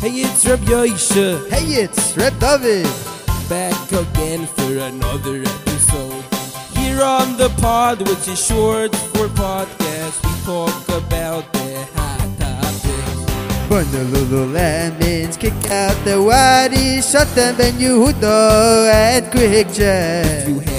Hey, it's Reb Yosha. Hey, it's Reb David. Back again for another episode. Here on the pod, which is short for podcast, we talk about the hot topics. Burn the Lululemons, kick out the waddies, shut them Ben Yehuda and Quick Jet.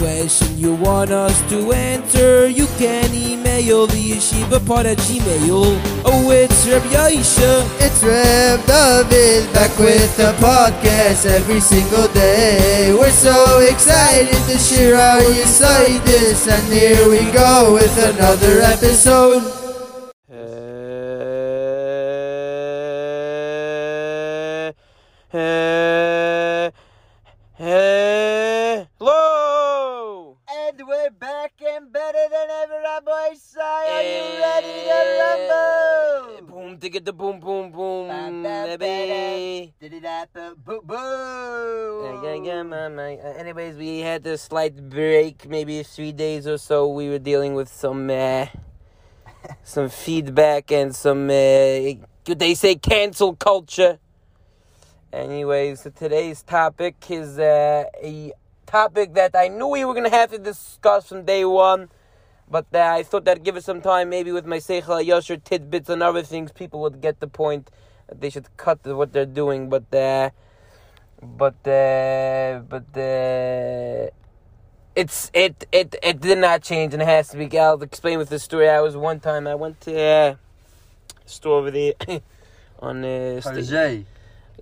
Question you want us to answer, you can email the yeshiva pod at gmail. Oh, it's Reb Yosha. It's Reb David back with the podcast every single day. We're so excited to share our this, and here we go with another episode. Had a slight break, maybe three days or so. We were dealing with some, uh, some feedback and some, uh, could they say cancel culture? Anyways, so today's topic is uh, a topic that I knew we were gonna have to discuss from day one, but uh, I thought that'd give us some time, maybe with my Seichel Yosher tidbits and other things, people would get the point that they should cut what they're doing. But uh, but uh, but uh, it's it it it did not change, and it has to be. I'll explain with this story. I was one time I went to uh, store over there on uh,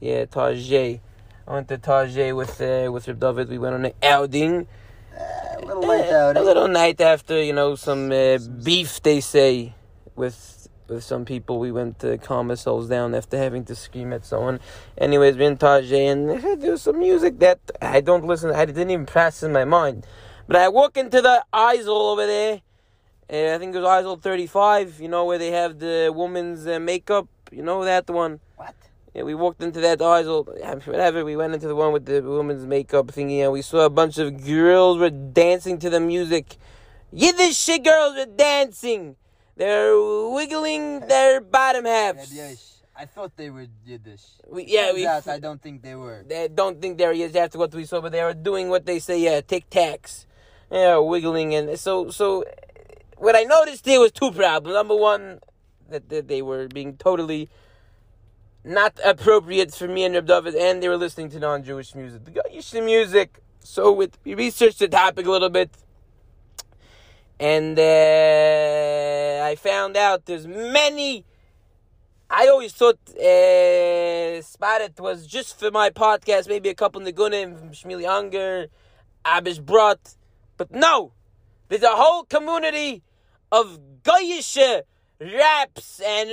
yeah, Tajay. I went to Tajay with uh, with Reb David. We went on an outing. A little late Uh, out. a little night after, you know, some uh, beef. They say with with some people. We went to calm ourselves down after having to scream at someone. Anyways, we in Tajay and there was some music that I don't listen. I didn't even pass in my mind. But I walk into the Eisel over there. Uh, I think it was Eisel 35. You know where they have the woman's uh, makeup. You know that one. What? Yeah, we walked into that Eisel, whatever. We went into the one with the woman's makeup thingy, and we saw a bunch of girls were dancing to the music. Yiddish shit girls were dancing. They're wiggling their bottom halves. I thought they were Yiddish. We, yeah, we. Out I don't think they were. They don't think they're Yiddish after what we saw, but they are doing what they say, yeah, tic tacs. Yeah, wiggling, and so so. What I noticed here was two problems. Number one, that, that they were being totally not appropriate for me and Reb David, and they were listening to non-Jewish music. The Goyish music. So with we researched the topic a little bit, and uh, I found out there's many. I always thought uh, Spotted was just for my podcast, maybe a couple Nigunim Shmili Unger, Abish Brodt, but no, there's a whole community of Goyish raps and,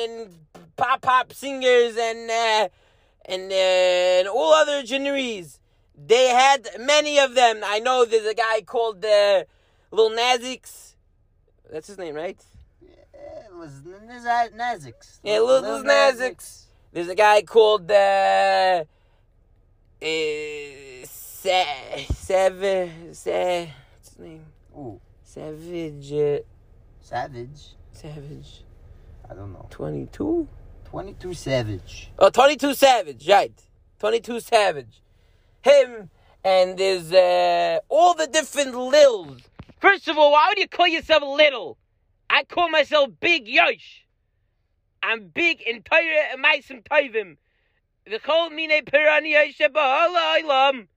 and pop pop singers and uh, and, uh, and all other genres. They had many of them. I know there's a guy called uh, Lil Nas X. That's his name, right? Yeah, It was Nas X. Yeah, Lil, Lil Nas X. There's a guy called uh, uh Sa- Savage. Sa- what's his name? Ooh, Savage. Uh, Savage. Savage. I don't know. 22? 22 Savage. Oh, 22 Savage, right. 22 Savage. Him, and there's uh, all the different Lils. First of all, why would you call yourself little? I call myself Big Yosh. I'm big in Torah and Maisim Tovim. V'chol mine piranha sheba'alaylam.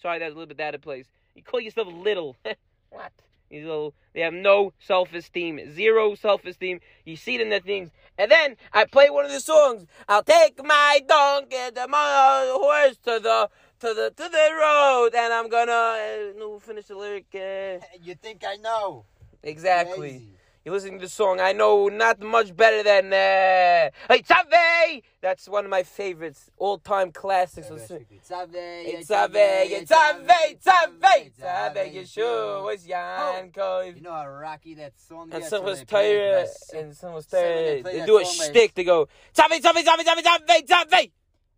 Sorry, that's a little bit out of place. You call yourself little. what? These little, they have no self-esteem, zero self-esteem. You see it in the things. And then I play one of the songs. I'll take my donkey, the my horse to the to the to the road, and I'm gonna uh, finish the lyric. Uh, You think I know? exactly. Crazy. You're listening to the song. I know not much better than uh, Hey Tzaveh! That's one of my favorites, all-time classics. Tzaveh, it's Tzaveh, Tzaveh, Tzaveh, Yeshua, it's Yankov. You know how rocky that song And gets some was they play it Torah, by and some was when they Torah. play They that do a shtick. They go Tzaveh, Tzaveh, Tzaveh, Tzaveh, Tzaveh, Tzaveh.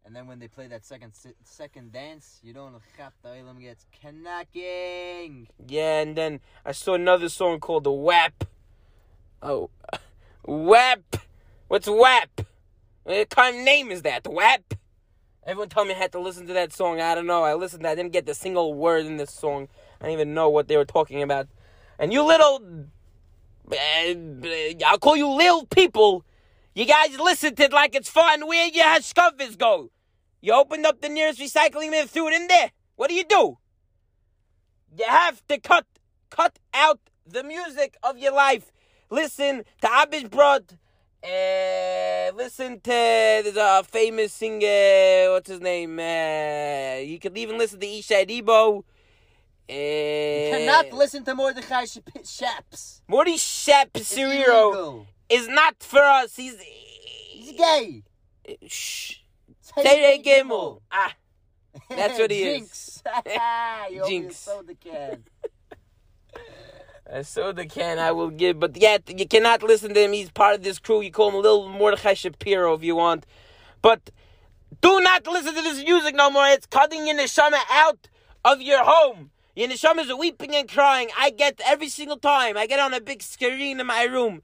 And then when they play that second second dance, you don't chap the Olam gets knocking. Yeah, and then I saw another song called the WAP. Oh, WAP. What's WAP? What kind of name is that? WAP? Everyone told me I had to listen to that song. I don't know. I listened. I didn't get the single word in this song. I didn't even know what they were talking about. And you little, uh, I'll call you little people. You guys listen to it like it's fun. Where your scuffers go? You opened up the nearest recycling bin, and threw it in there. What do you do? You have to cut, cut out the music of your life. Listen to Abish Brodt. Uh, listen to there's a famous singer. What's his name? Uh, you could even listen to Ishay Ribo. Uh, Cannot listen to Mordechai Shap- Shaps. Morty Cirero illegal. Is not for us. He's He's gay. shh. Tere Gimel. Ah, That's what he is. Jinx. you Jinx. soda can. a soda can I will give, but yet you cannot listen to him. He's part of this crew. You call him a little Mordechai Shapiro if you want, but do not listen to this music no more. It's cutting your neshama out of your home. Your neshama is weeping and crying. I get every single time. I get on a big screen in my room.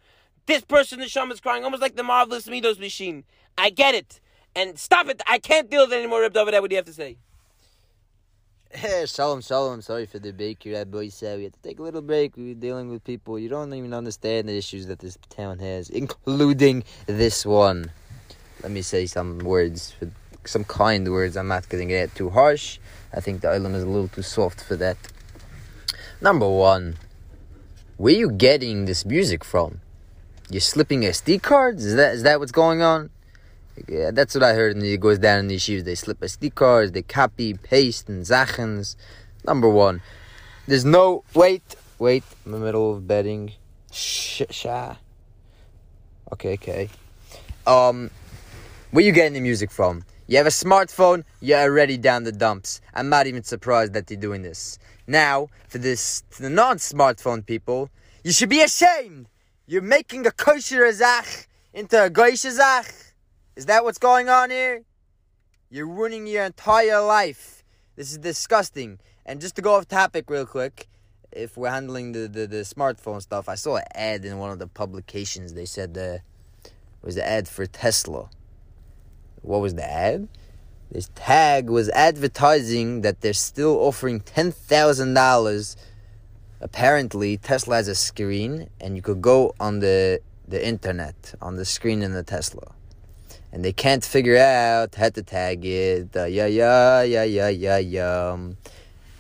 This person neshama is crying, almost like the marvelous Midos machine. I get it, and stop it. I can't deal with it anymore. Reb David, what do you have to say? Shalom, shalom. Sorry for the baker. That boy said we had to take a little break. We were dealing with people. You don't even understand the issues that this town has, including this one. Let me say some words, some kind words. I'm not going to get too harsh. I think the island is a little too soft for that. Number one, where you getting this music from? You're slipping SD cards? Is that is that what's going on? Yeah, that's what I heard. And it goes down in the issues. They slip SD cards, they copy, paste, and zachens. Number one, there's no wait, wait. I'm in the middle of betting. Shh, sha. Okay, okay. Um, where you getting the music from? You have a smartphone, you're already down the dumps. I'm not even surprised that they're doing this. Now, for this, for the non-smartphone people, you should be ashamed. You're making a kosher zach into a goyish zach. Is that what's going on here? You're ruining your entire life. This is disgusting. And just to go off topic real quick, if we're handling the, the, the smartphone stuff, I saw an ad in one of the publications. They said uh, it was the ad for Tesla. What was the ad? This tag was advertising that they're still offering ten thousand dollars. Apparently, Tesla has a screen, and you could go on the the internet on the screen in the Tesla and they can't figure out how to tag it. Uh, yeah, yeah, yeah, yeah, yeah, yeah.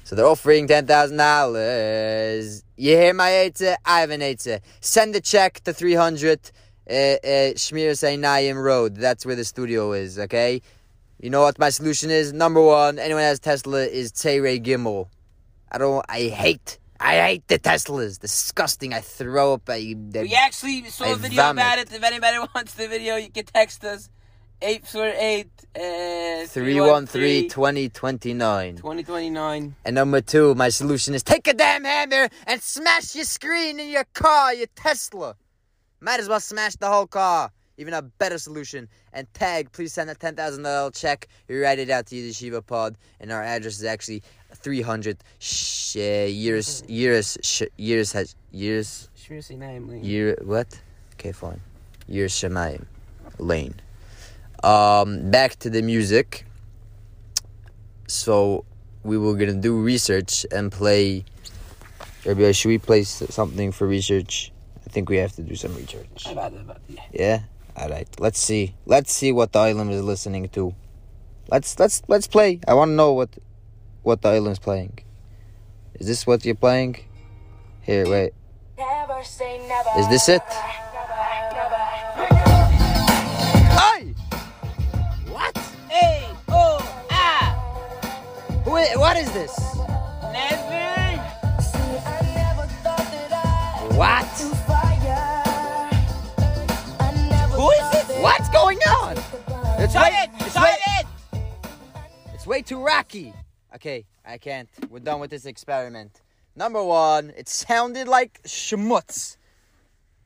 So they're offering ten thousand dollars. You hear my eitzah? I have an eitzah. Send a check to three hundred uh, uh, Shmir Nayim Road. That's where the studio is. Okay. You know what my solution is? Number one, anyone has Tesla is Tere Gimel. I don't. I hate. I hate the Teslas. Disgusting. I throw up. I, I We actually saw I a video vomit. about it. If anybody wants the video, you can text us. 848 uh, 313 2029. 2029. And number two, my solution is take a damn hammer and smash your screen in your car, your Tesla. Might as well smash the whole car. Even a better solution. And tag, please send that $10,000 check. You write it out to you the Shiva Pod. And our address is actually 300 sh- uh, years, years, sh- years, has years, Shmir Sinayim Lane. year, what? Okay, fine. Years Shemayim Lane. Um, back to the music. So we were gonna do research and play. Should we play something for research? I think we have to do some research. About it, about it. Yeah. All right. Let's see. Let's see what the island is listening to. Let's let's let's play. I want to know what what the island's playing. Is this what you're playing? Here, wait. Never say never. Is this it? Hey! What? Hey, oh, ah, Who i- what is this? It's way, it, it's way, it. It's way too rocky. Okay, I can't. We're done with this experiment. Number one, it sounded like schmutz.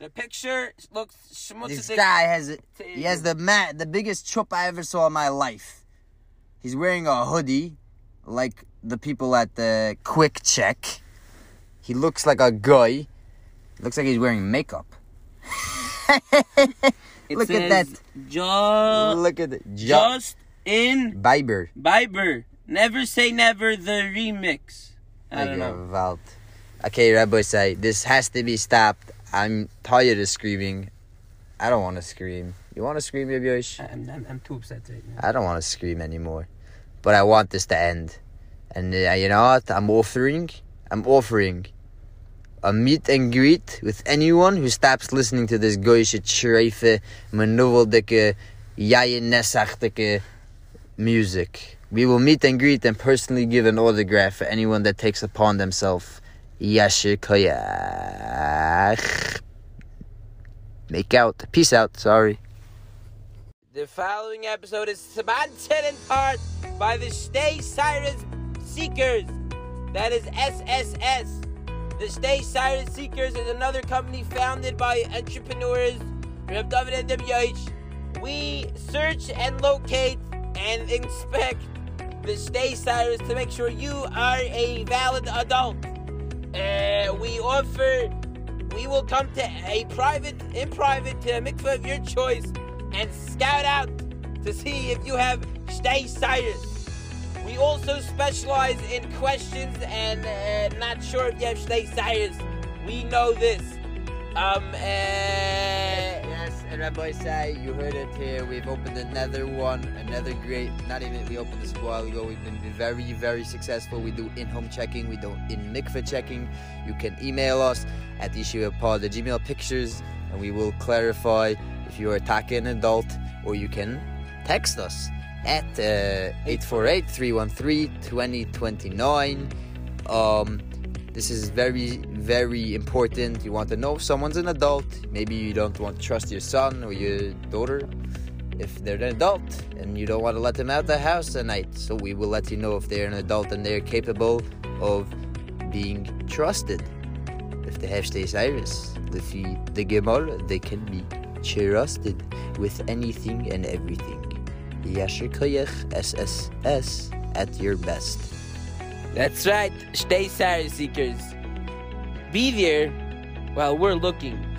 The picture looks schmutz. This guy has he has the mat, the biggest chup I ever saw in my life. He's wearing a hoodie, like the people at the Quick Check. He looks like a guy. Looks like he's wearing makeup. It Look at that. Ju- Look at it. Ju- just in Biber. Bieber. Never say never. The remix. I don't know. Gewalt. Okay, Rabbi say this has to be stopped. I'm tired of screaming. I don't want to scream. You want to scream, Rabbi Yosh? I'm, I'm, I'm too upset right now. I don't want to scream anymore. But I want this to end. And uh, you know what? I'm offering, I'm offering a meet and greet with anyone who stops listening to this goische, schreife, manoeuvreldike, jayenesachtige music. We will meet and greet and personally give an autograph for anyone that takes upon themselves. Yashir Koyach. Make out. Peace out. Sorry. The following episode is sponsored in part by the Stay Cyrus Seekers. That is SSS. The Stay Cyrus Seekers is another company founded by entrepreneurs Reb David and. We search and locate and inspect the Stay Cyrus to make sure you are a valid adult. Uh, we offer, we will come to a private, in private, to a mikveh of your choice and scout out to see if you have Stay Cyrus. We also specialize in questions and uh, not sure if you have Stay Cyrus. We know this. Um, uh, Yes, and Rabbi Sai, you heard it here. We've opened another one, another great. Not even we opened this a while ago. We've been very, very successful. We do in-home checking. We do in mikveh checking. You can email us at yeshivapod, the Gmail pictures, and we will clarify if you are attacking an adult, or you can text us at uh, 848-313-2029. Um, this is very, very important. You want to know if someone's an adult. Maybe you don't want to trust your son or your daughter if they're an adult and you don't want to let them out the house at night. So we will let you know if they're an adult and they're capable of being trusted. If they have Stay Cyrus, if the Gemara, they can be trusted with anything and everything. Yasher Koyach SSS at your best. that's right, Stay Cyrus Seekers. Be there while we're looking